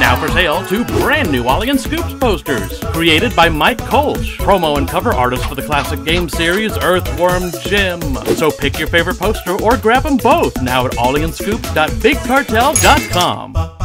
Now for sale, two brand new Ollie and Scoops posters. Created by Mike Koelsch, promo and cover artist for the classic game series Earthworm Jim. So pick your favorite poster or grab them both now at ollieandscoops.bigcartel.com.